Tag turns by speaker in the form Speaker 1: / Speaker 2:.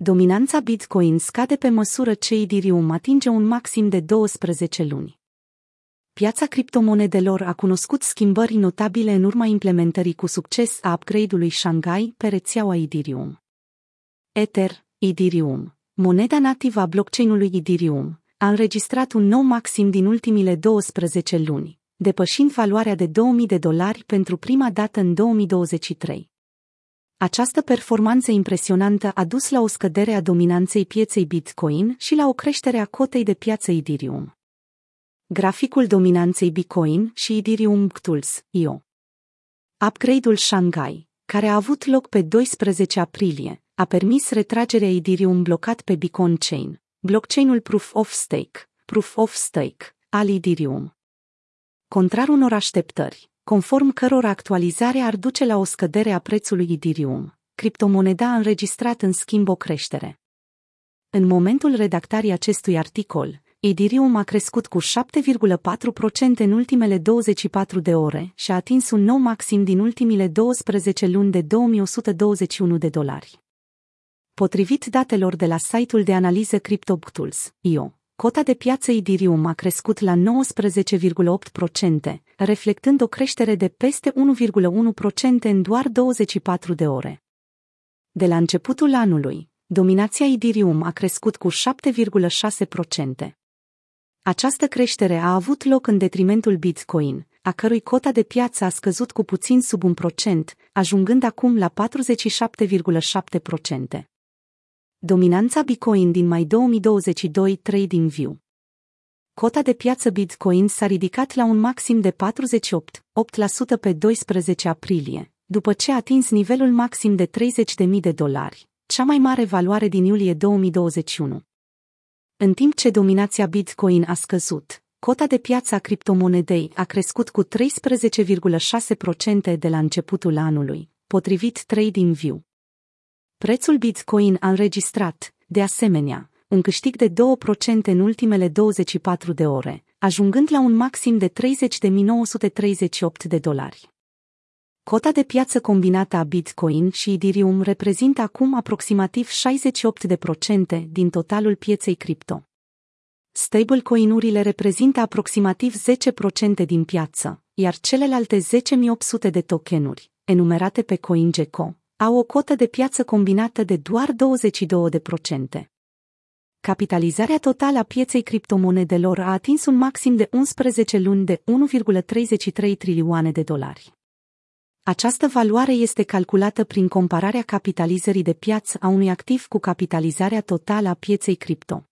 Speaker 1: Dominanța Bitcoin scade pe măsură ce Ethereum atinge un maxim de 12 luni. Piața criptomonedelor a cunoscut schimbări notabile în urma implementării cu succes a upgrade-ului Shanghai pe rețeaua Ethereum. Ether, Ethereum, moneda nativă a blockchain-ului Ethereum, a înregistrat un nou maxim din ultimile 12 luni, depășind valoarea de 2000 de dolari pentru prima dată în 2023. Această performanță impresionantă a dus la o scădere a dominanței pieței Bitcoin și la o creștere a cotei de piață Ethereum. Graficul dominanței Bitcoin și Ethereum Tools, IO. Upgrade-ul Shanghai, care a avut loc pe 12 aprilie, a permis retragerea Ethereum blocat pe Bitcoin Chain, blockchain-ul Proof of Stake, Proof of Stake, al Ethereum. Contrar unor așteptări, conform cărora actualizarea ar duce la o scădere a prețului Ethereum. Criptomoneda a înregistrat în schimb o creștere. În momentul redactării acestui articol, Ethereum a crescut cu 7,4% în ultimele 24 de ore și a atins un nou maxim din ultimile 12 luni de 2121 de dolari. Potrivit datelor de la site-ul de analiză CryptoBooktools, IO, Cota de piață Ethereum a crescut la 19,8%, reflectând o creștere de peste 1,1% în doar 24 de ore. De la începutul anului, dominația Ethereum a crescut cu 7,6%. Această creștere a avut loc în detrimentul Bitcoin, a cărui cota de piață a scăzut cu puțin sub un procent, ajungând acum la 47,7%. Dominanța Bitcoin din mai 2022 TradingView Cota de piață Bitcoin s-a ridicat la un maxim de 48,8% pe 12 aprilie, după ce a atins nivelul maxim de 30.000 de dolari, cea mai mare valoare din iulie 2021. În timp ce dominația Bitcoin a scăzut, cota de piață a criptomonedei a crescut cu 13,6% de la începutul anului, potrivit TradingView. Prețul Bitcoin a înregistrat, de asemenea, un câștig de 2% în ultimele 24 de ore, ajungând la un maxim de 30.938 de dolari. Cota de piață combinată a Bitcoin și Ethereum reprezintă acum aproximativ 68% din totalul pieței cripto. Stablecoin-urile reprezintă aproximativ 10% din piață, iar celelalte 10.800 de tokenuri, enumerate pe CoinGecko, au o cotă de piață combinată de doar 22%. Capitalizarea totală a pieței criptomonedelor a atins un maxim de 11 luni de 1,33 trilioane de dolari. Această valoare este calculată prin compararea capitalizării de piață a unui activ cu capitalizarea totală a pieței cripto.